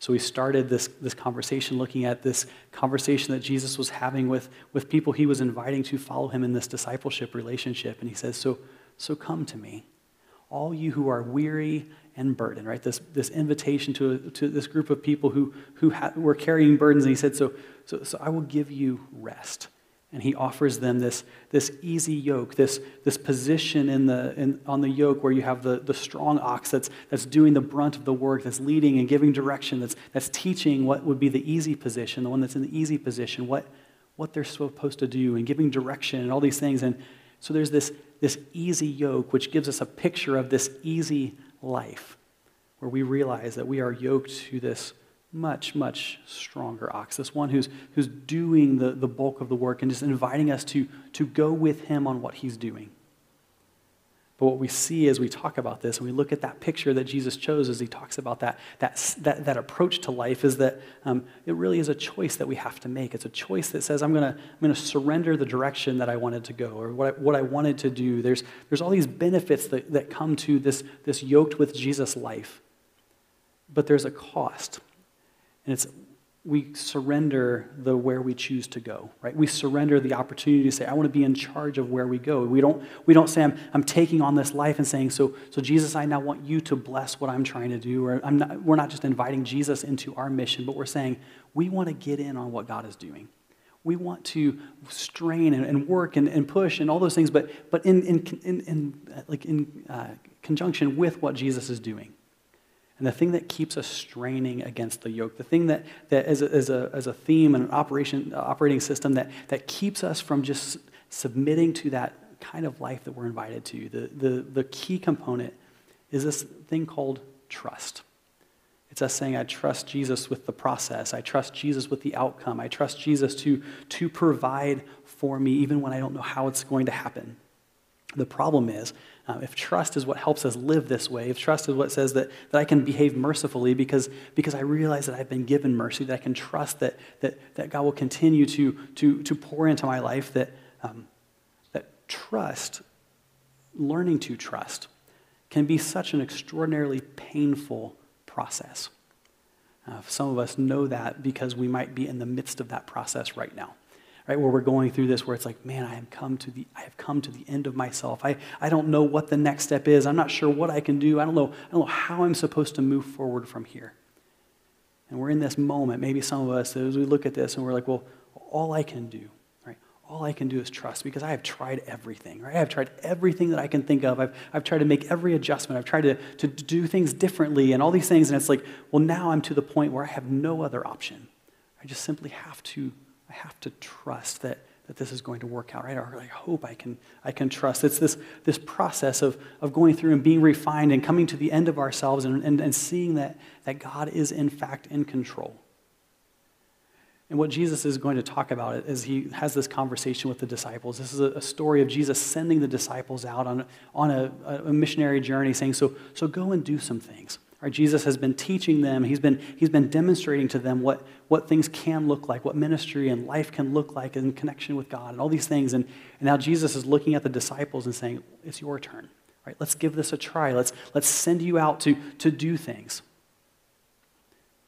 So we started this, this conversation looking at this conversation that Jesus was having with, with people he was inviting to follow him in this discipleship relationship. And he says, So, so come to me, all you who are weary and burdened, right? This, this invitation to, to this group of people who, who ha- were carrying burdens. And he said, so, so, so I will give you rest. And he offers them this, this easy yoke, this, this position in the, in, on the yoke where you have the, the strong ox that's, that's doing the brunt of the work, that's leading and giving direction, that's, that's teaching what would be the easy position, the one that's in the easy position, what, what they're supposed to do, and giving direction and all these things. And so there's this, this easy yoke, which gives us a picture of this easy life, where we realize that we are yoked to this much, much stronger ox, this one who's, who's doing the, the bulk of the work and just inviting us to, to go with him on what he's doing. But what we see as we talk about this and we look at that picture that Jesus chose as he talks about that, that, that, that approach to life is that um, it really is a choice that we have to make. It's a choice that says, I'm going to I'm gonna surrender the direction that I wanted to go or what I, what I wanted to do. There's, there's all these benefits that, that come to this, this yoked with Jesus life. But there's a cost. And it's we surrender the where we choose to go, right? We surrender the opportunity to say, I want to be in charge of where we go. We don't, we don't say, I'm, I'm taking on this life and saying, so, so Jesus, I now want you to bless what I'm trying to do. Or I'm not, we're not just inviting Jesus into our mission, but we're saying, we want to get in on what God is doing. We want to strain and, and work and, and push and all those things, but, but in, in, in, in like in uh, conjunction with what Jesus is doing. And the thing that keeps us straining against the yoke, the thing that, that as, a, as, a, as a theme and an operation, uh, operating system that, that keeps us from just submitting to that kind of life that we're invited to, the, the, the key component is this thing called trust. It's us saying, I trust Jesus with the process. I trust Jesus with the outcome. I trust Jesus to, to provide for me even when I don't know how it's going to happen. The problem is, uh, if trust is what helps us live this way, if trust is what says that, that I can behave mercifully because, because I realize that I've been given mercy, that I can trust that, that, that God will continue to, to, to pour into my life, that, um, that trust, learning to trust, can be such an extraordinarily painful process. Uh, some of us know that because we might be in the midst of that process right now right? Where we're going through this, where it's like, man, I have come to the, I have come to the end of myself. I, I don't know what the next step is. I'm not sure what I can do. I don't know, I don't know how I'm supposed to move forward from here. And we're in this moment, maybe some of us, as we look at this and we're like, well, all I can do, right? All I can do is trust because I have tried everything, right? I've tried everything that I can think of. I've, I've tried to make every adjustment. I've tried to, to do things differently and all these things. And it's like, well, now I'm to the point where I have no other option. I just simply have to I have to trust that, that this is going to work out, right? Or I hope I can, I can trust. It's this, this process of, of going through and being refined and coming to the end of ourselves and, and, and seeing that, that God is, in fact, in control. And what Jesus is going to talk about is he has this conversation with the disciples. This is a, story of Jesus sending the disciples out on, on a, a missionary journey, saying, so, so go and do some things. Right, Jesus has been teaching them, he's been, he's been demonstrating to them what, what things can look like, what ministry and life can look like in connection with God, and all these things. And, and now Jesus is looking at the disciples and saying, It's your turn. Right? Let's give this a try. Let's, let's send you out to, to do things.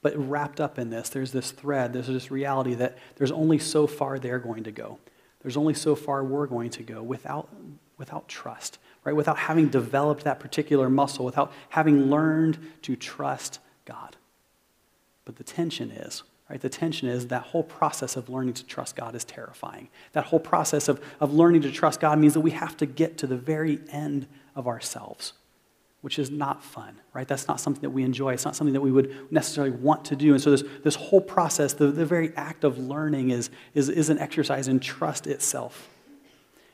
But wrapped up in this, there's this thread, there's this reality that there's only so far they're going to go. There's only so far we're going to go without, without trust right? Without having developed that particular muscle, without having learned to trust God. But the tension is, right? The tension is that whole process of learning to trust God is terrifying. That whole process of, of learning to trust God means that we have to get to the very end of ourselves, which is not fun, right? That's not something that we enjoy. It's not something that we would necessarily want to do. And so this, this whole process, the, the very act of learning is, is, is an exercise in trust itself.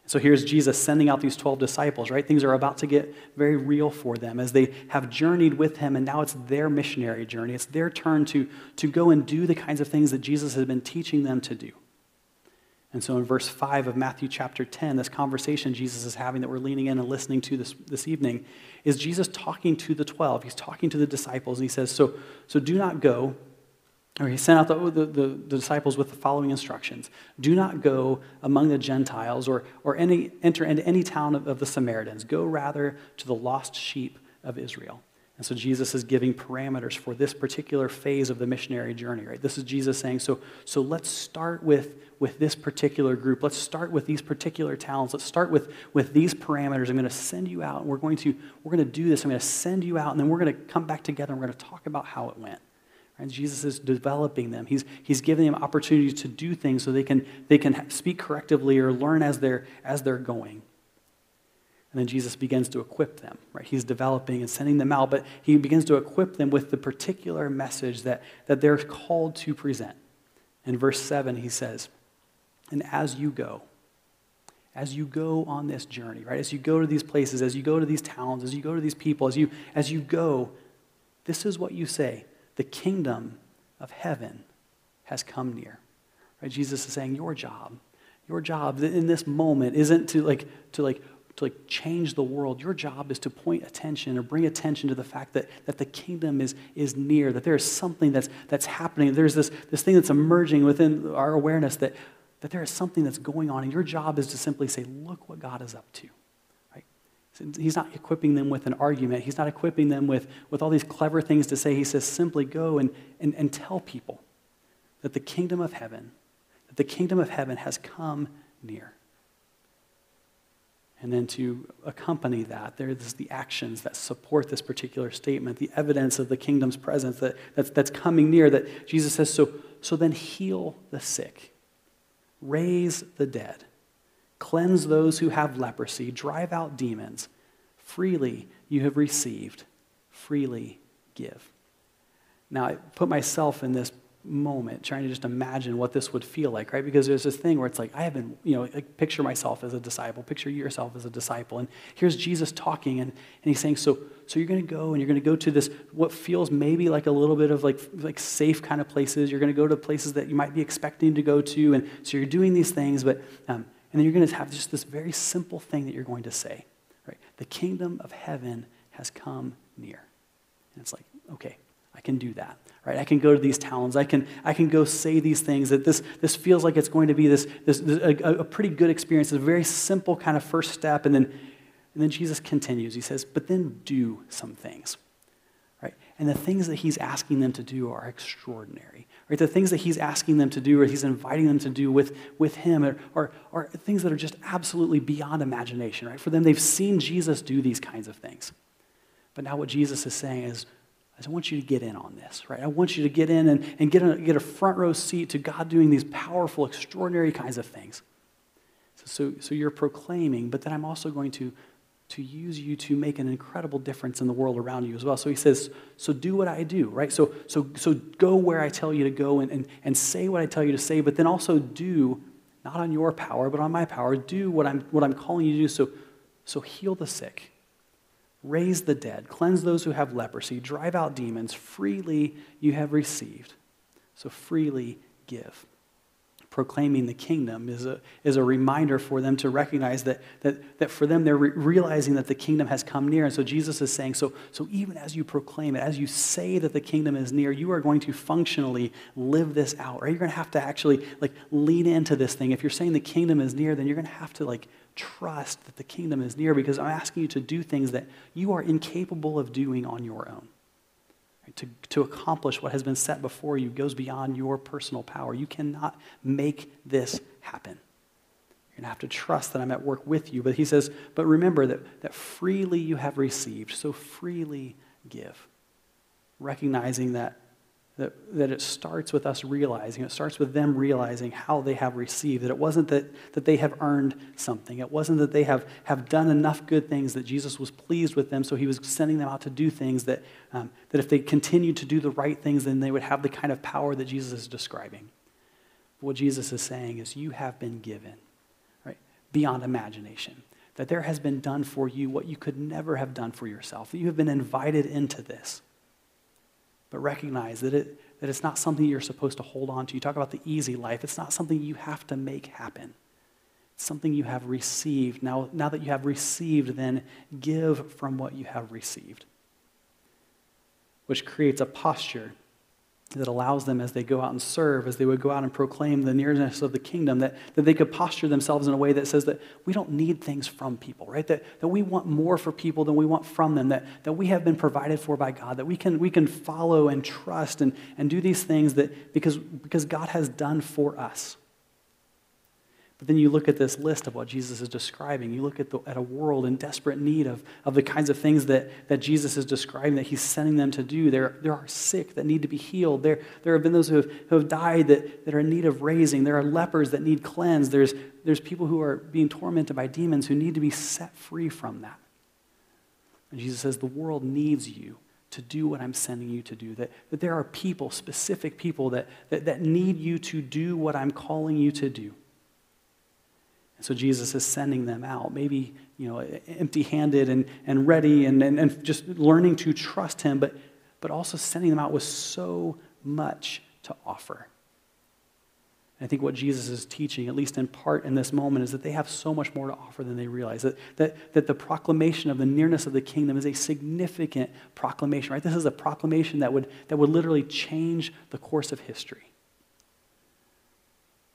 So here's Jesus sending out these 12 disciples, right? Things are about to get very real for them as they have journeyed with him, and now it's their missionary journey. It's their turn to, to go and do the kinds of things that Jesus has been teaching them to do. And so in verse 5 of Matthew chapter 10, this conversation Jesus is having that we're leaning in and listening to this, this evening is Jesus talking to the 12. He's talking to the disciples, and he says, So, so do not go or he sent out the, the, the, disciples with the following instructions Do not go among the Gentiles or, or any, enter into any town of, of the Samaritans. Go rather to the lost sheep of Israel. And so Jesus is giving parameters for this particular phase of the missionary journey, right? This is Jesus saying, so, so let's start with, with this particular group. Let's start with these particular towns. Let's start with, with these parameters. I'm going to send you out, and we're going to, we're going to do this. I'm going to send you out, and then we're going to come back together, and we're going to talk about how it went. Right? Jesus is developing them. He's, he's giving them opportunities to do things so they can, they can speak correctively or learn as they're, as they're going. And then Jesus begins to equip them, right? He's developing and sending them out, but he begins to equip them with the particular message that, that they're called to present. In verse 7, he says, And as you go, as you go on this journey, right? As you go to these places, as you go to these towns, as you go to these people, as you, as you go, this is what you say the kingdom of heaven has come near. Right? Jesus is saying, Your job, your job in this moment isn't to like, to like, to like change the world. Your job is to point attention or bring attention to the fact that, that the kingdom is, is near, that there is something that's, that's happening. There's this, this thing that's emerging within our awareness that, that there is something that's going on. And your job is to simply say, look what God is up to. He's not equipping them with an argument. He's not equipping them with, with all these clever things to say. He says, simply go and, and, and tell people that the kingdom of heaven, that the kingdom of heaven has come near. And then to accompany that, there's the actions that support this particular statement, the evidence of the kingdom's presence that, that's, that's coming near, that Jesus says, so, so then heal the sick, raise the dead, cleanse those who have leprosy, drive out demons. Freely you have received, freely give. Now, I put myself in this moment trying to just imagine what this would feel like, right? Because there's this thing where it's like, I have been, you know, like picture myself as a disciple, picture yourself as a disciple. And here's Jesus talking, and, and he's saying, so, so you're going to go and you're going to go to this, what feels maybe like a little bit of like, like safe kind of places. You're going to go to places that you might be expecting to go to. And so you're doing these things, but, um, and then you're going to have just this very simple thing that you're going to say, right? The kingdom of heaven has come near. And it's like, okay, I can do that right? I can go to these towns. I can, I can go say these things that this, this feels like it's going to be this, this, this a, a, pretty good experience. It's a very simple kind of first step. And then, and then Jesus continues. He says, but then do some things, right? And the things that he's asking them to do are extraordinary, right? The things that he's asking them to do or he's inviting them to do with, with him are, are, are things that are just absolutely beyond imagination, right? For them, they've seen Jesus do these kinds of things. But now what Jesus is saying is, I want you to get in on this, right? I want you to get in and, and get, a, get a front row seat to God doing these powerful, extraordinary kinds of things. So, so, so you're proclaiming, but then I'm also going to, to use you to make an incredible difference in the world around you as well. So he says, so do what I do, right? So, so, so go where I tell you to go and, and, and say what I tell you to say, but then also do, not on your power, but on my power, do what I'm, what I'm calling you to do. So, so heal the sick raise the dead, cleanse those who have leprosy, drive out demons. Freely you have received, so freely give. Proclaiming the kingdom is a, is a reminder for them to recognize that, that, that for them, they're re- realizing that the kingdom has come near. And so Jesus is saying, so, so even as you proclaim it, as you say that the kingdom is near, you are going to functionally live this out, right? You're going to have to actually like lean into this thing. If you're saying the kingdom is near, then you're going to have to like trust that the kingdom is near because I'm asking you to do things that you are incapable of doing on your own. To, to accomplish what has been set before you goes beyond your personal power. You cannot make this happen. You're going to have to trust that I'm at work with you. But he says, but remember that, that freely you have received, so freely give. Recognizing that that, that it starts with us realizing, it starts with them realizing how they have received. That it wasn't that, that they have earned something. It wasn't that they have, have done enough good things that Jesus was pleased with them, so he was sending them out to do things that, um, that if they continued to do the right things, then they would have the kind of power that Jesus is describing. What Jesus is saying is, you have been given, right, beyond imagination. That there has been done for you what you could never have done for yourself. That you have been invited into this but recognize that, it, that it's not something you're supposed to hold on to. You talk about the easy life, it's not something you have to make happen. It's something you have received. Now, now that you have received, then give from what you have received, which creates a posture that allows them as they go out and serve, as they would go out and proclaim the nearness of the kingdom, that, that they could posture themselves in a way that says that we don't need things from people, right? That, that we want more for people than we want from them, that, that we have been provided for by God, that we can, we can follow and trust and, and do these things that, because, because God has done for us. But then you look at this list of what Jesus is describing. You look at, the, at a world in desperate need of, of the kinds of things that, that Jesus is describing that he's sending them to do. There, there are sick that need to be healed. There, there have been those who have, who have died that, that are in need of raising. There are lepers that need cleansed. There's, there's people who are being tormented by demons who need to be set free from that. And Jesus says, The world needs you to do what I'm sending you to do. That, that there are people, specific people, that, that, that need you to do what I'm calling you to do. And so Jesus is sending them out, maybe you know, empty handed and, and ready and, and, and just learning to trust him, but, but also sending them out with so much to offer. I think what Jesus is teaching, at least in part in this moment, is that they have so much more to offer than they realize. That, that, that the proclamation of the nearness of the kingdom is a significant proclamation, right? This is a proclamation that would, that would literally change the course of history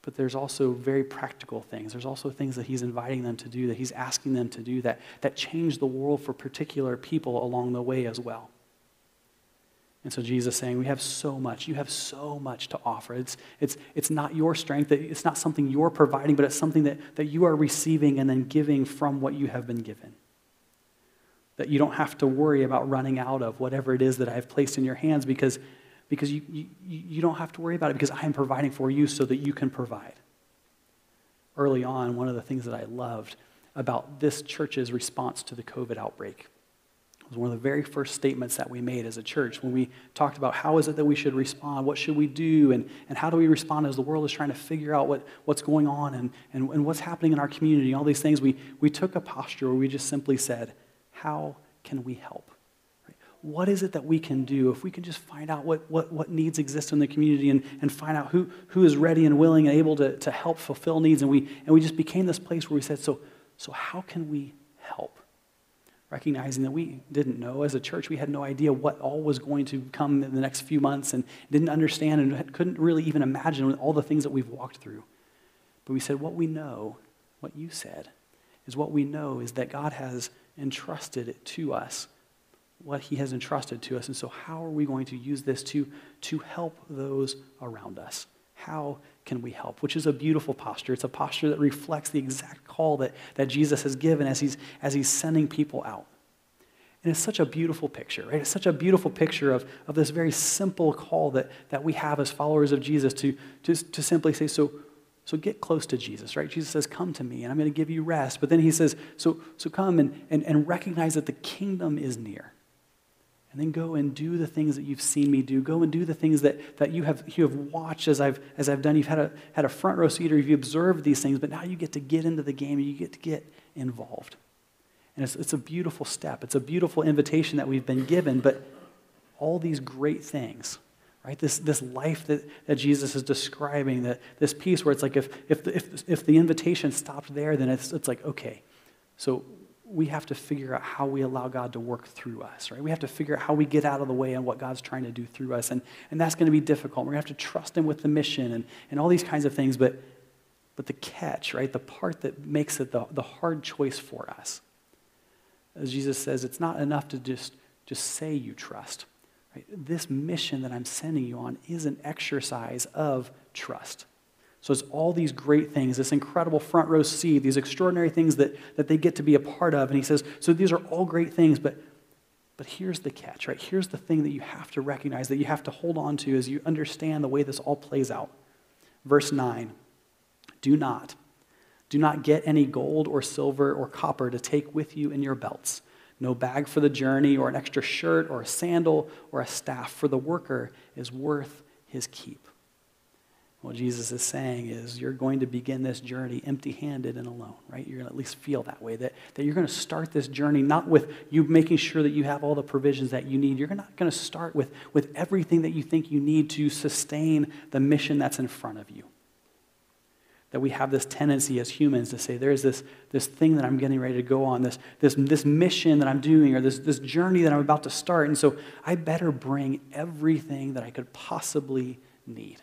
but there's also very practical things. There's also things that he's inviting them to do, that he's asking them to do, that, that change the world for particular people along the way as well. And so Jesus is saying, We have so much. You have so much to offer. It's, it's, it's not your strength, it's not something you're providing, but it's something that, that you are receiving and then giving from what you have been given. That you don't have to worry about running out of whatever it is that I have placed in your hands because because you, you, you don't have to worry about it because I am providing for you so that you can provide. Early on, one of the things that I loved about this church's response to the COVID outbreak was one of the very first statements that we made as a church when we talked about how is it that we should respond, what should we do, and, and how do we respond as the world is trying to figure out what, what's going on and, and, and what's happening in our community, all these things. We, we took a posture where we just simply said, How can we help? What is it that we can do if we can just find out what, what, what needs exist in the community and, and find out who, who is ready and willing and able to, to help fulfill needs? And we, and we just became this place where we said so, so how can we help? Recognizing that we didn't know as a church we had no idea what all was going to come in the next few months and didn't understand and couldn't really even imagine all the things that we've walked through. But we said what we know what you said is what we know is that god has entrusted it to us what he has entrusted to us. And so, how are we going to use this to, to help those around us? How can we help? Which is a beautiful posture. It's a posture that reflects the exact call that, that Jesus has given as he's, as he's sending people out. And it's such a beautiful picture, right? It's such a beautiful picture of, of this very simple call that, that we have as followers of Jesus to, to, to simply say, so, so get close to Jesus, right? Jesus says, Come to me, and I'm going to give you rest. But then he says, So, so come and, and, and recognize that the kingdom is near. And then go and do the things that you've seen me do. Go and do the things that, that you, have, you have watched as I've, as I've done. You've had a, had a front row seat or you've observed these things, but now you get to get into the game and you get to get involved. And it's, it's a beautiful step. It's a beautiful invitation that we've been given, but all these great things, right? This, this life that, that Jesus is describing, that, this piece where it's like if, if, the, if, if the invitation stopped there, then it's, it's like, okay, so we have to figure out how we allow God to work through us, right? We have to figure out how we get out of the way and what God's trying to do through us. And, and that's going to be difficult. We're going to have to trust Him with the mission and, and all these kinds of things. But, but the catch, right? The part that makes it the, the hard choice for us. As Jesus says, it's not enough to just, just say you trust. Right? This mission that I'm sending you on is an exercise of trust. So it's all these great things, this incredible front row seat, these extraordinary things that, that they get to be a part of. And he says, so these are all great things, but, but here's the catch, right? Here's the thing that you have to recognize, that you have to hold on to as you understand the way this all plays out. Verse 9 Do not, do not get any gold or silver or copper to take with you in your belts. No bag for the journey, or an extra shirt, or a sandal, or a staff, for the worker is worth his keep. What Jesus is saying is you're going to begin this journey empty handed and alone, right? You're going to at least feel that way, that, that you're going to start this journey not with you making sure that you have all the provisions that you need. You're not going to start with, with everything that you think you need to sustain the mission that's in front of you. that we have this tendency as humans to say, there's this, this thing that I'm getting ready to go on, this, this, this mission that I'm doing, or this, this journey that I'm about to start. And so I better bring everything that I could possibly need.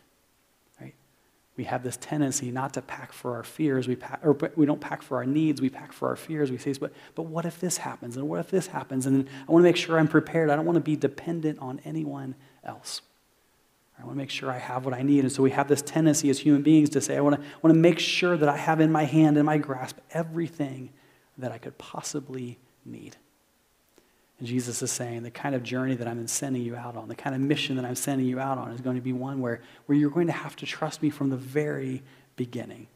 We have this tendency not to pack for our fears, we, pack, or we don't pack for our needs, we pack for our fears. We say, but, but what if this happens? And what if this happens? And I want to make sure I'm prepared. I don't want to be dependent on anyone else. I want to make sure I have what I need. And so we have this tendency as human beings to say, I want to, I want to make sure that I have in my hand, in my grasp, everything that I could possibly need. And Jesus is saying the kind of journey that I'm sending you out on, the kind of mission that I'm sending you out on is going to be one where, where you're going to have to trust me from the very beginning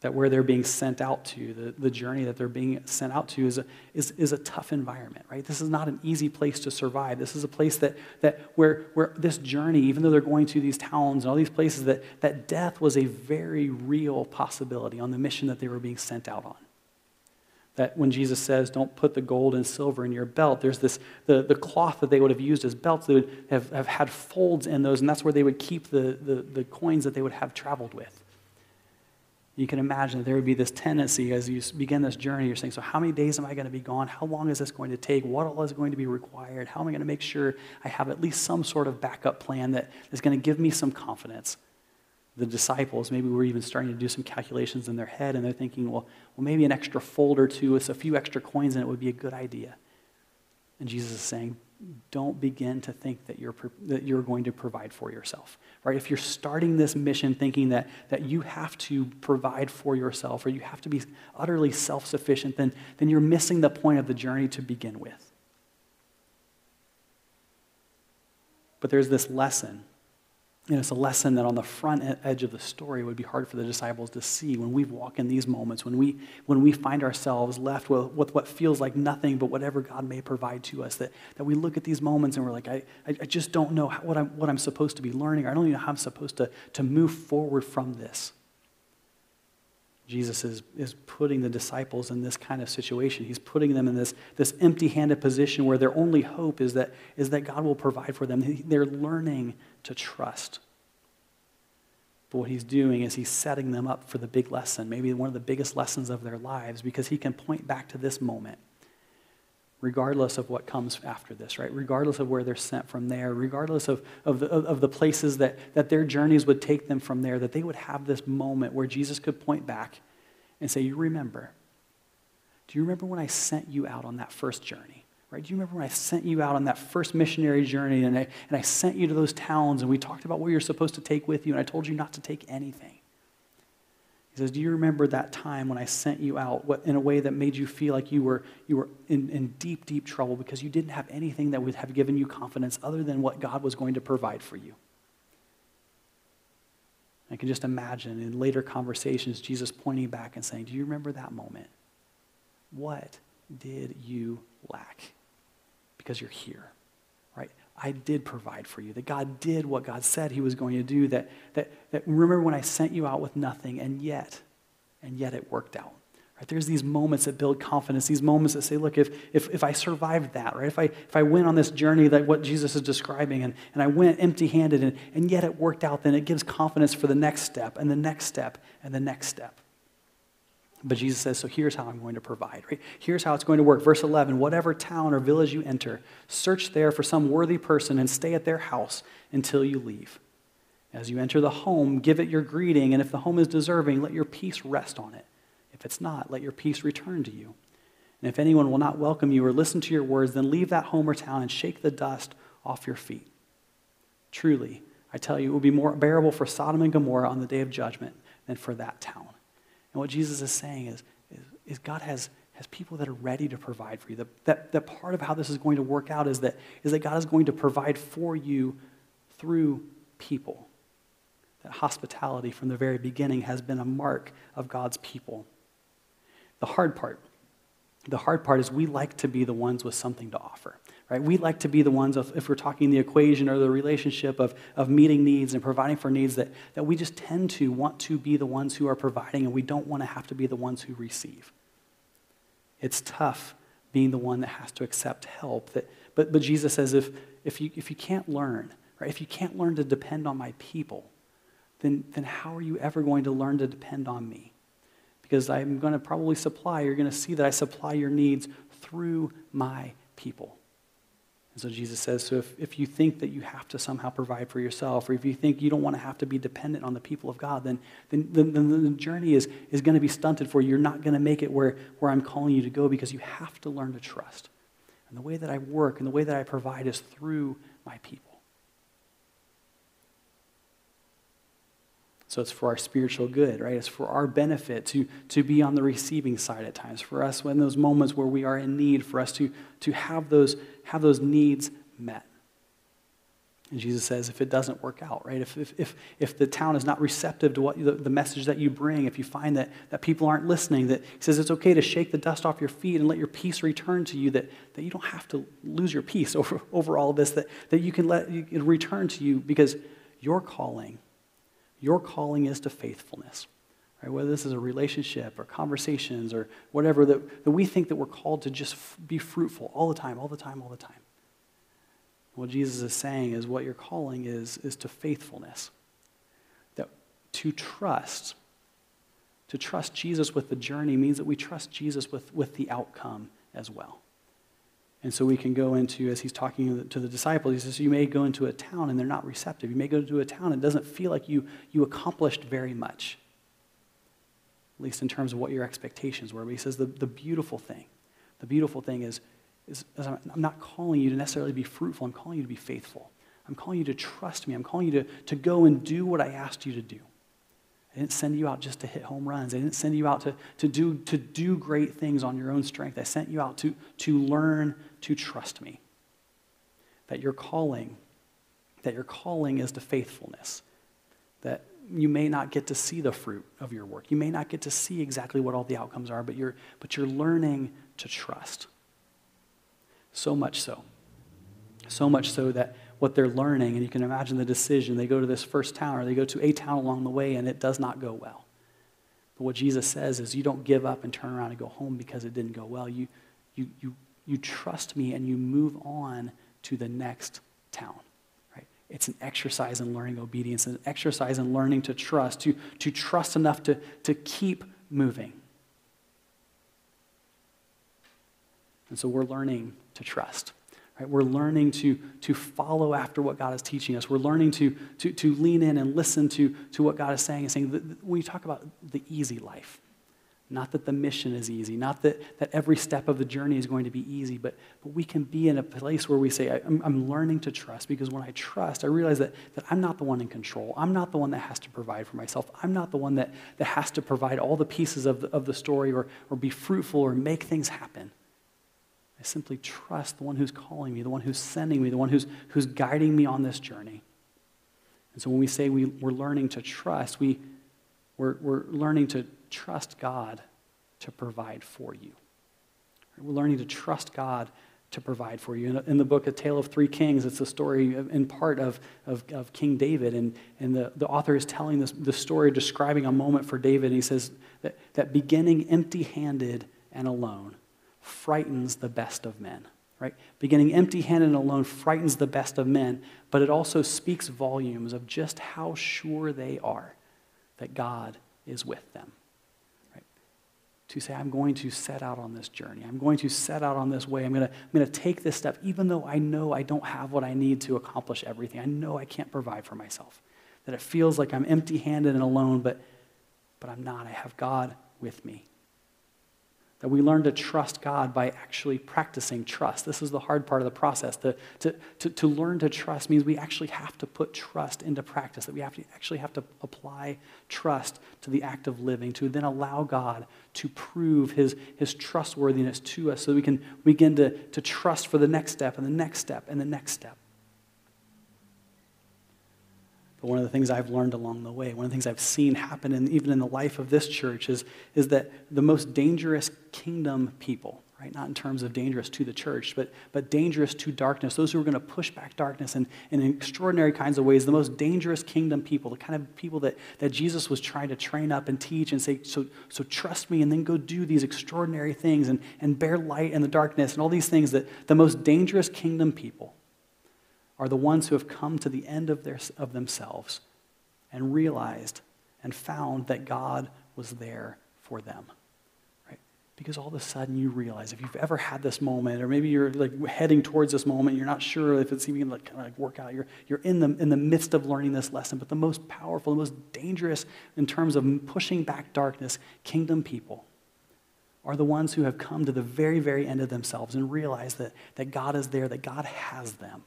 that where they're being sent out to, the, the journey that they're being sent out to, is a, is, is a tough environment, right? This is not an easy place to survive. This is a place that, that where, where this journey, even though they're going to these towns and all these places, that, that death was a very real possibility on the mission that they were being sent out on. That when Jesus says, don't put the gold and silver in your belt, there's this, the, the cloth that they would have used as belts, they would have, have had folds in those, and that's where they would keep the, the, the coins that they would have traveled with. You can imagine that there would be this tendency as you begin this journey. You're saying, So, how many days am I going to be gone? How long is this going to take? What all is going to be required? How am I going to make sure I have at least some sort of backup plan that is going to give me some confidence? The disciples, maybe we're even starting to do some calculations in their head, and they're thinking, well, well, maybe an extra fold or two with a few extra coins in it would be a good idea. And Jesus is saying, don't begin to think that you're, that you're going to provide for yourself. Right? If you're starting this mission thinking that, that you have to provide for yourself or you have to be utterly self sufficient, then, then you're missing the point of the journey to begin with. But there's this lesson and it's a lesson that on the front edge of the story would be hard for the disciples to see when we walk in these moments, when we, when we find ourselves left with, with what feels like nothing but whatever God may provide to us. That, that we look at these moments and we're like, I, I just don't know what, I'm, what I'm supposed to be learning. Or I don't even know how I'm supposed to, to move forward from this. Jesus is, is putting the disciples in this kind of situation. He's putting them in this, this empty handed position where their only hope is that, is that God will provide for them. They're learning to trust. But what he's doing is he's setting them up for the big lesson, maybe one of the biggest lessons of their lives, because he can point back to this moment, regardless of what comes after this, right? Regardless of where they're sent from there, regardless of, of, the, of the places that, that their journeys would take them from there, that they would have this moment where Jesus could point back and say, You remember. Do you remember when I sent you out on that first journey? Right? Do you remember when I sent you out on that first missionary journey and I, and I sent you to those towns and we talked about what you're supposed to take with you and I told you not to take anything? He says, Do you remember that time when I sent you out what, in a way that made you feel like you were, you were in, in deep, deep trouble because you didn't have anything that would have given you confidence other than what God was going to provide for you? I can just imagine in later conversations Jesus pointing back and saying, Do you remember that moment? What did you lack? because you're here? I did provide for you, that God did what God said he was going to do, that, that, that remember when I sent you out with nothing, and yet, and yet it worked out. Right? There's these moments that build confidence, these moments that say, look, if, if, if I survived that, right? If I, if I went on this journey like what Jesus is describing and, and I went empty handed and, and yet it worked out, then it gives confidence for the next step and the next step and the next step. But Jesus says, So here's how I'm going to provide. Right? Here's how it's going to work. Verse 11 Whatever town or village you enter, search there for some worthy person and stay at their house until you leave. As you enter the home, give it your greeting, and if the home is deserving, let your peace rest on it. If it's not, let your peace return to you. And if anyone will not welcome you or listen to your words, then leave that home or town and shake the dust off your feet. Truly, I tell you, it will be more bearable for Sodom and Gomorrah on the day of judgment than for that town. And what Jesus is saying is, is, is God has, has people that are ready to provide for you. That, that, that part of how this is going to work out is that, is that God is going to provide for you through people. That hospitality from the very beginning has been a mark of God's people. The hard part, the hard part is we like to be the ones with something to offer. Right? We like to be the ones, of, if we're talking the equation or the relationship of, of meeting needs and providing for needs, that, that we just tend to want to be the ones who are providing and we don't want to have to be the ones who receive. It's tough being the one that has to accept help. That, but, but Jesus says if, if, you, if you can't learn, right, if you can't learn to depend on my people, then, then how are you ever going to learn to depend on me? Because I'm going to probably supply, you're going to see that I supply your needs through my people. And so Jesus says, so if, if you think that you have to somehow provide for yourself, or if you think you don't want to have to be dependent on the people of God, then, then, then, then the journey is, is going to be stunted for you. You're not going to make it where, where I'm calling you to go because you have to learn to trust. And the way that I work and the way that I provide is through my people. So it's for our spiritual good, right? It's for our benefit to, to be on the receiving side at times, for us in those moments where we are in need, for us to, to have, those, have those needs met. And Jesus says, if it doesn't work out, right? If, if, if, if the town is not receptive to what the, the message that you bring, if you find that, that people aren't listening, that he says it's okay to shake the dust off your feet and let your peace return to you, that, that you don't have to lose your peace over, over all of this, that, that you can let it return to you because your calling your calling is to faithfulness. Right? Whether this is a relationship or conversations or whatever, that, that we think that we're called to just f- be fruitful all the time, all the time, all the time. What Jesus is saying is what your calling is, is to faithfulness. That to trust, to trust Jesus with the journey means that we trust Jesus with, with the outcome as well. And so we can go into, as he's talking to the disciples, he says, You may go into a town and they're not receptive. You may go into a town and it doesn't feel like you, you accomplished very much, at least in terms of what your expectations were. But he says, The, the beautiful thing, the beautiful thing is, is, is I'm not calling you to necessarily be fruitful, I'm calling you to be faithful. I'm calling you to trust me. I'm calling you to, to go and do what I asked you to do. I didn't send you out just to hit home runs. I didn't send you out to, to, do, to do great things on your own strength. I sent you out to, to learn to trust me. That your calling, that your calling is to faithfulness. That you may not get to see the fruit of your work. You may not get to see exactly what all the outcomes are, but you're, but you're learning to trust. So much so. So much so that what they're learning, and you can imagine the decision. They go to this first town or they go to a town along the way, and it does not go well. But what Jesus says is you don't give up and turn around and go home because it didn't go well. You, you, you, you trust me and you move on to the next town. It's an exercise in learning obedience, an exercise in learning to trust, to, to trust enough to, to keep moving. And so we're learning to trust. Right? We're learning to, to follow after what God is teaching us. We're learning to, to, to lean in and listen to, to what God is saying and saying, when you talk about the easy life, not that the mission is easy, not that, that every step of the journey is going to be easy, but, but we can be in a place where we say, I'm, I'm learning to trust because when I trust, I realize that, that I'm not the one in control. I'm not the one that has to provide for myself. I'm not the one that, that has to provide all the pieces of the, of the story or, or be fruitful or make things happen. I simply trust the one who's calling me, the one who's sending me, the one who's, who's guiding me on this journey. And so when we say we, we're learning to trust, we, we're, we're learning to trust God to provide for you. We're learning to trust God to provide for you. In, the book, A Tale of Three Kings, it's a story in part of, of, of King David. And, and the, the author is telling this, the story, describing a moment for David. And he says that, that beginning empty handed and alone, frightens the best of men. Right? Beginning empty handed and alone frightens the best of men, but it also speaks volumes of just how sure they are that God is with them. To say, I'm going to set out on this journey. I'm going to set out on this way. I'm going to, I'm going to take this step, even though I know I don't have what I need to accomplish everything. I know I can't provide for myself. That it feels like I'm empty handed and alone, but, but I'm not. I have God with me. That we learn to trust God by actually practicing trust. This is the hard part of the process. To, to, to, to learn to trust means we actually have to put trust into practice, that we have to actually have to apply trust to the act of living, to then allow God to prove his, his trustworthiness to us so we can begin to, to trust for the next step and the next step and the next step. But one of the things I've learned along the way, one of the things I've seen happen in, even in the life of this church, is, is that the most dangerous kingdom people, right, not in terms of dangerous to the church, but, but dangerous to darkness, those who are going to push back darkness in, in extraordinary kinds of ways, the most dangerous kingdom people, the kind of people that, that Jesus was trying to train up and teach and say, so, so trust me and then go do these extraordinary things and, and bear light in the darkness and all these things that the most dangerous kingdom people are the ones who have come to the end of, their, of themselves and realized and found that God was there for them. Right? Because all of a sudden you realize if you've ever had this moment, or maybe you're like heading towards this moment, you're not sure if it's even like kind of like work out. You're, you're in, the, in the midst of learning this lesson, but the most powerful, the most dangerous in terms of pushing back darkness, kingdom people are the ones who have come to the very, very end of themselves and realize that, that God is there, that God has them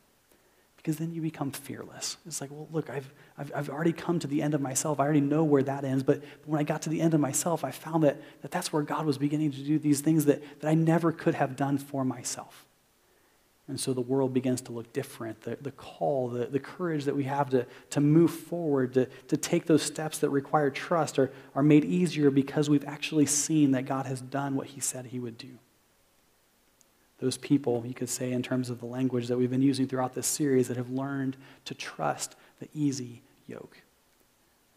because then you become fearless. It's like, well, look, I've, I've, I've already come to the end of myself. I already know where that ends. But, but when I got to the end of myself, I found that, that that's where God was beginning to do these things that, that I never could have done for myself. And so the world begins to look different. The, the call, the, the courage that we have to, to move forward, to, to take those steps that require trust are, are made easier because we've actually seen that God has done what he said he would do those people, you could say, in terms of the language that we've been using throughout this series, that have learned to trust the easy yoke.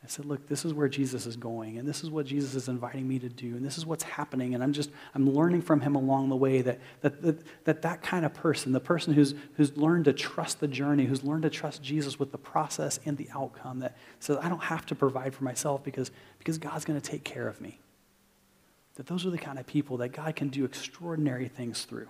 I said, look, this is where Jesus is going, and this is what Jesus is inviting me to do, and this is what's happening, and I'm just, I'm learning from him along the way that that, that, that, that kind of person, the person who's, who's learned to trust the journey, who's learned to trust Jesus with the process and the outcome, that says, I don't have to provide for myself because, because God's going to take care of me. That those are the kind of people that God can do extraordinary things through.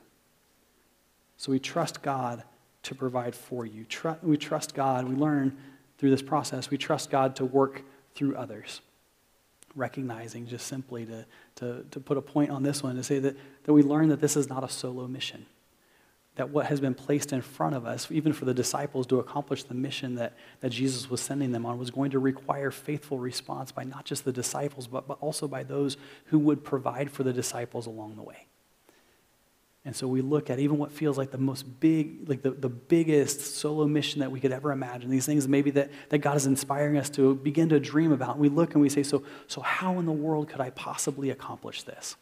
So we trust God to provide for you. we trust God, we learn through this process, we trust God to work through others. Recognizing just simply to, to, to put a point on this one, to say that, that we learn that this is not a solo mission. That what has been placed in front of us, even for the disciples to accomplish the mission that, that Jesus was sending them on, was going to require faithful response by not just the disciples, but, but also by those who would provide for the disciples along the way. And so we look at even what feels like the most big, like the, the biggest solo mission that we could ever imagine, these things maybe that, that God is inspiring us to begin to dream about. And we look and we say, so, so how in the world could I possibly accomplish this?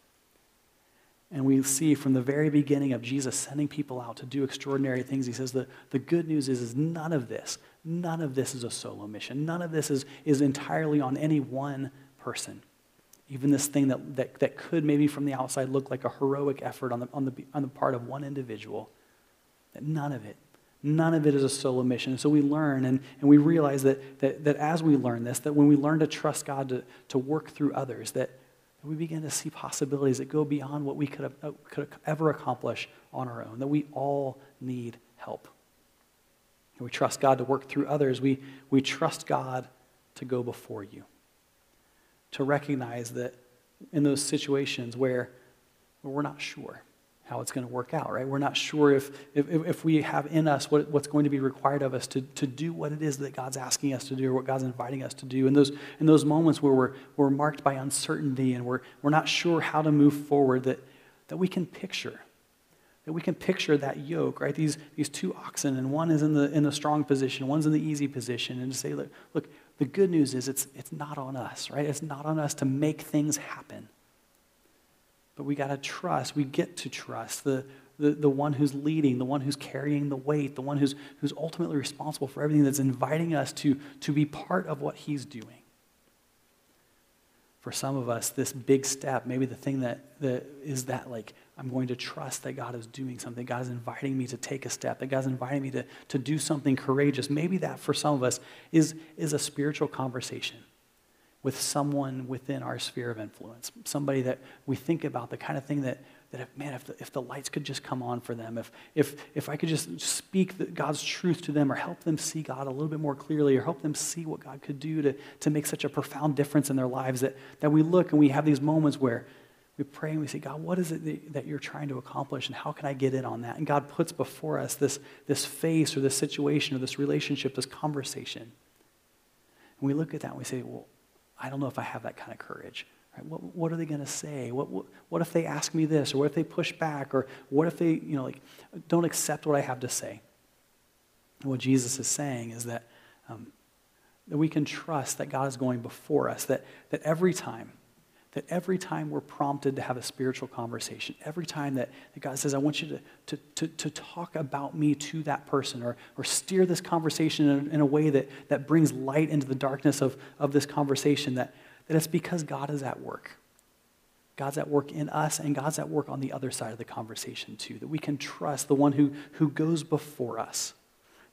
And we see from the very beginning of Jesus sending people out to do extraordinary things, he says the, the good news is, is none of this, none of this is a solo mission. None of this is, is entirely on any one person even this thing that, that, that could maybe from the outside look like a heroic effort on the, on, the, on the part of one individual, that none of it, none of it is a solo mission. And so we learn and, and we realize that, that, that as we learn this, that when we learn to trust God to, to work through others, that, we begin to see possibilities that go beyond what we could, have, uh, could ever accomplish on our own, that we all need help. And we trust God to work through others. We, we trust God to go before you to recognize that in those situations where we're not sure how it's going to work out, right? We're not sure if, if, if we have in us what, what's going to be required of us to, to do what it is that God's asking us to do or what God's inviting us to do. In those, in those moments where we're, we're marked by uncertainty and we're, we're not sure how to move forward, that, that we can picture. That we can picture that yoke, right? These, these two oxen, and one is in the, in the strong position, one's in the easy position, and to say, look, look the good news is it's, it's not on us, right? It's not on us to make things happen. But we got to trust, we get to trust the, the, the one who's leading, the one who's carrying the weight, the one who's, who's ultimately responsible for everything that's inviting us to, to be part of what he's doing. For some of us, this big step, maybe the thing that, that is that like I'm going to trust that God is doing something. God is inviting me to take a step, that God's inviting me to, to do something courageous. Maybe that for some of us is, is a spiritual conversation with someone within our sphere of influence, somebody that we think about, the kind of thing that, that if, man, if the, if the lights could just come on for them, if, if, if I could just speak the, God's truth to them or help them see God a little bit more clearly or help them see what God could do to, to make such a profound difference in their lives, that, that we look and we have these moments where we pray and we say, God, what is it that you're trying to accomplish and how can I get in on that? And God puts before us this, this face or this situation or this relationship, this conversation. And we look at that and we say, well, I don't know if I have that kind of courage. Right? What, what are they going to say? What, what, what if they ask me this? Or what if they push back? Or what if they, you know, like, don't accept what I have to say? And what Jesus is saying is that, um, that we can trust that God is going before us, that, that every time that every time we're prompted to have a spiritual conversation, every time that, that God says, I want you to, to, to, to, talk about me to that person or, or steer this conversation in, in, a way that, that brings light into the darkness of, of this conversation, that, that it's because God is at work. God's at work in us, and God's at work on the other side of the conversation too. That we can trust the one who, who goes before us.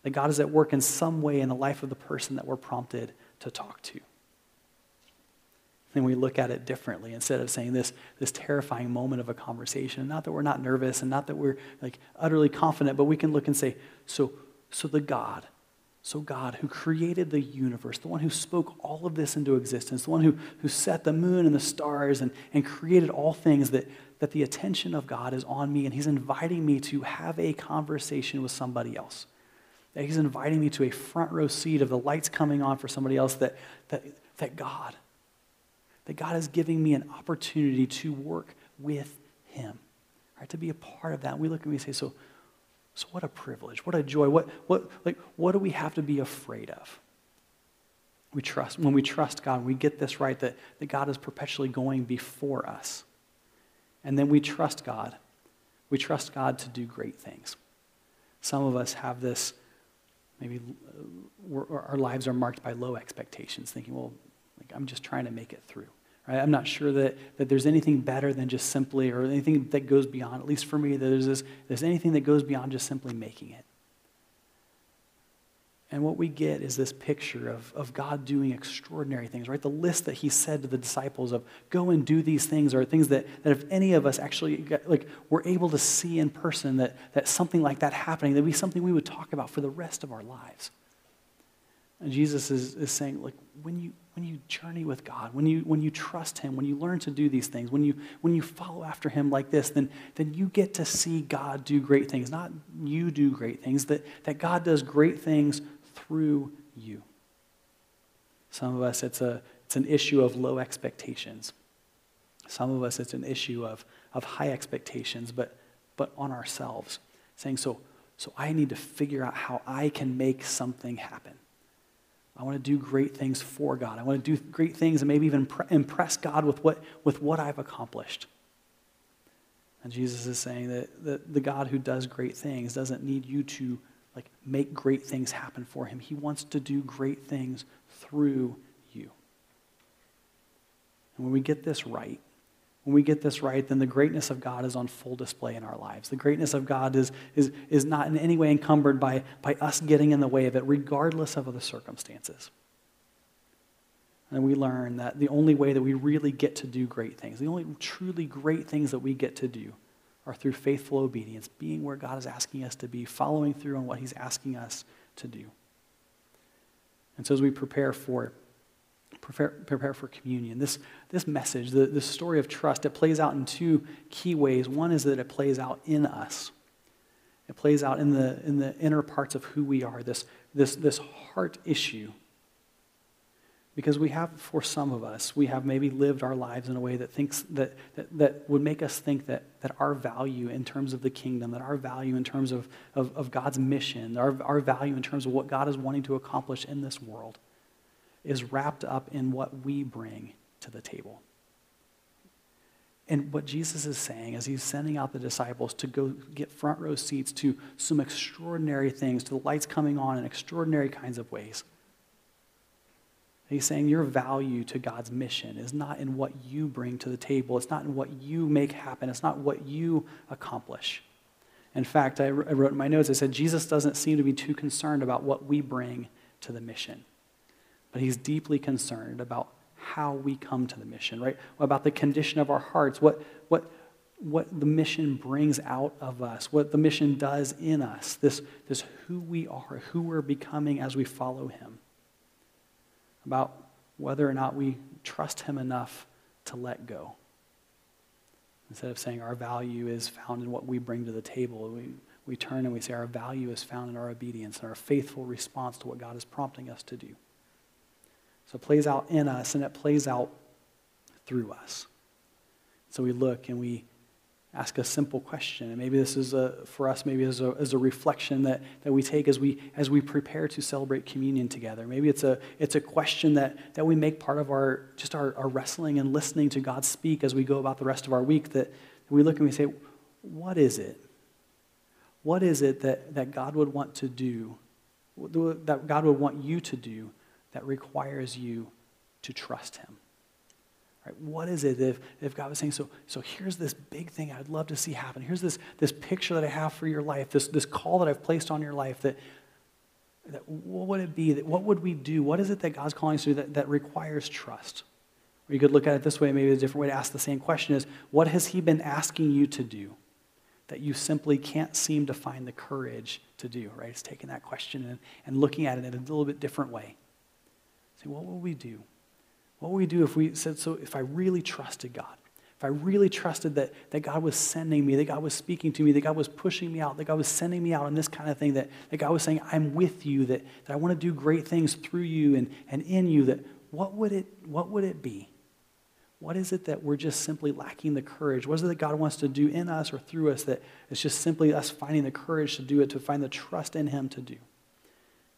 That God is at work in some way in the life of the person that we're prompted to talk to. Then we look at it differently instead of saying this, this terrifying moment of a conversation. Not that we're not nervous and not that we're like utterly confident, but we can look and say, so, so the God, so God who created the universe, the one who spoke all of this into existence, the one who, who set the moon and the stars and, and created all things, that, that the attention of God is on me and he's inviting me to have a conversation with somebody else. That he's inviting me to a front row seat of the lights coming on for somebody else, that, that, that God, that God is giving me an opportunity to work with Him, right? To be a part of that. We look at me and say, so, so what a privilege, what a joy, what, what, like, what do we have to be afraid of? We trust, when we trust God, we get this right that, that God is perpetually going before us. And then we trust God. We trust God to do great things. Some of us have this, maybe our lives are marked by low expectations, thinking, well, like, I'm just trying to make it through. Right? I'm not sure that, that there's anything better than just simply, or anything that goes beyond, at least for me, there's, this, there's anything that goes beyond just simply making it. And what we get is this picture of, of God doing extraordinary things, right? The list that he said to the disciples of go and do these things are things that, that if any of us actually got, like were able to see in person that, that something like that happening, that'd be something we would talk about for the rest of our lives. And Jesus is, is saying, like, when you, when you journey with God, when you, when you trust Him, when you learn to do these things, when you, when you follow after Him like this, then, then you get to see God do great things. Not you do great things, that, that God does great things through you. Some of us, it's, a, it's an issue of low expectations. Some of us, it's an issue of, of high expectations, but, but on ourselves. Saying, so, so I need to figure out how I can make something happen. I want to do great things for God. I want to do great things and maybe even impress God with what, with what I've accomplished. And Jesus is saying that, that the God who does great things doesn't need you to like make great things happen for him. He wants to do great things through you. And when we get this right, when we get this right, then the greatness of God is on full display in our lives. The greatness of God is, is, is not in any way encumbered by, by us getting in the way of it, regardless of the circumstances. And we learn that the only way that we really get to do great things, the only truly great things that we get to do, are through faithful obedience, being where God is asking us to be, following through on what He's asking us to do. And so as we prepare for prepare, prepare for communion. This, this message, the, the story of trust, it plays out in two key ways. One is that it plays out in us. It plays out in the, in the inner parts of who we are, this, this, this heart issue. Because we have, for some of us, we have maybe lived our lives in a way that thinks that, that, that would make us think that, that our value in terms of the kingdom, that our value in terms of, of, of God's mission, our, our value in terms of what God is wanting to accomplish in this world, is wrapped up in what we bring to the table. And what Jesus is saying is he's sending out the disciples to go get front row seats to some extraordinary things, to the lights coming on in extraordinary kinds of ways. He's saying your value to God's mission is not in what you bring to the table. It's not in what you make happen. It's not what you accomplish. In fact, I wrote in my notes, I said, Jesus doesn't seem to be too concerned about what we bring to the mission but he's deeply concerned about how we come to the mission, right? About the condition of our hearts, what, what, what the mission brings out of us, what the mission does in us, this, this who we are, who we're becoming as we follow him. About whether or not we trust him enough to let go. Instead of saying our value is found in what we bring to the table, we, we turn and we say our value is found in our obedience and our faithful response to what God is prompting us to do. So it plays out in us and it plays out through us. So we look and we ask a simple question. And maybe this is a, for us, maybe as a, as a reflection that, that we take as we, as we prepare to celebrate communion together. Maybe it's a, it's a question that, that we make part of our, just our, our wrestling and listening to God speak as we go about the rest of our week that we look and we say, what is it? What is it that, that God would want to do, that God would want you to do that requires you to trust him. Right? What is it if, if God was saying, so, so here's this big thing I'd love to see happen. Here's this, this picture that I have for your life, this, this call that I've placed on your life that, that what would it be? That, what would we do? What is it that God's calling us to do that, that requires trust? Or you could look at it this way, maybe a different way to ask the same question is what has He been asking you to do that you simply can't seem to find the courage to do, right? It's taking that question and, and looking at it in a little bit different way. Say, what would we do? What would we do if we said, so if I really trusted God? If I really trusted that, that God was sending me, that God was speaking to me, that God was pushing me out, that God was sending me out on this kind of thing, that, that God was saying, I'm with you, that, that I want to do great things through you and, and in you, that what would it, what would it be? What is it that we're just simply lacking the courage? What is it that God wants to do in us or through us that it's just simply us finding the courage to do it, to find the trust in Him to do?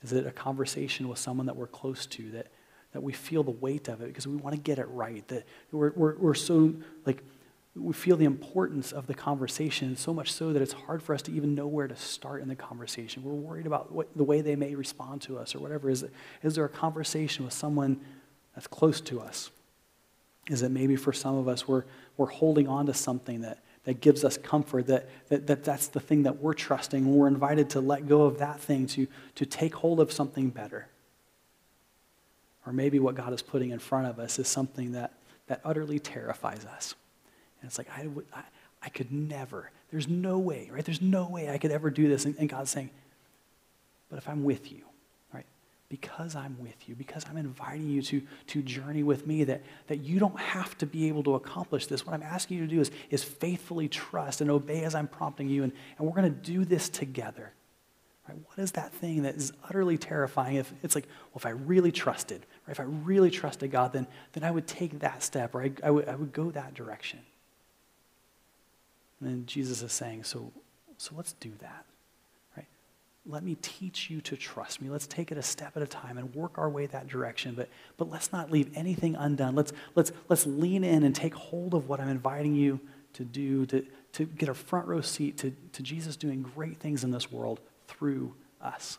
Is it a conversation with someone that we're close to, that, that we feel the weight of it because we want to get it right, that we're, we're, we're so, like, we feel the importance of the conversation so much so that it's hard for us to even know where to start in the conversation. We're worried about what, the way they may respond to us or whatever. Is, it, is there a conversation with someone that's close to us? Is it maybe for some of us we're, we're holding on to something that, that gives us comfort, that, that, that that's the thing that we're trusting, and we're invited to let go of that thing to, to take hold of something better? Or maybe what God is putting in front of us is something that, that utterly terrifies us. And it's like, I, I could never, there's no way, right? There's no way I could ever do this. And, and God's saying, but if I'm with you, right? Because I'm with you, because I'm inviting you to, to journey with me, that, that you don't have to be able to accomplish this. What I'm asking you to do is, is faithfully trust and obey as I'm prompting you. And, and we're going to do this together. Right? What is that thing that is utterly terrifying? If it's like, well, if I really trusted, right? if I really trusted God, then, then I would take that step, or I, I, would, I would go that direction. And Jesus is saying, so, so let's do that. Right? Let me teach you to trust me. Let's take it a step at a time and work our way that direction. But, but let's not leave anything undone. Let's, let's, let's lean in and take hold of what I'm inviting you to do, to, to get a front row seat to, to Jesus doing great things in this world through us.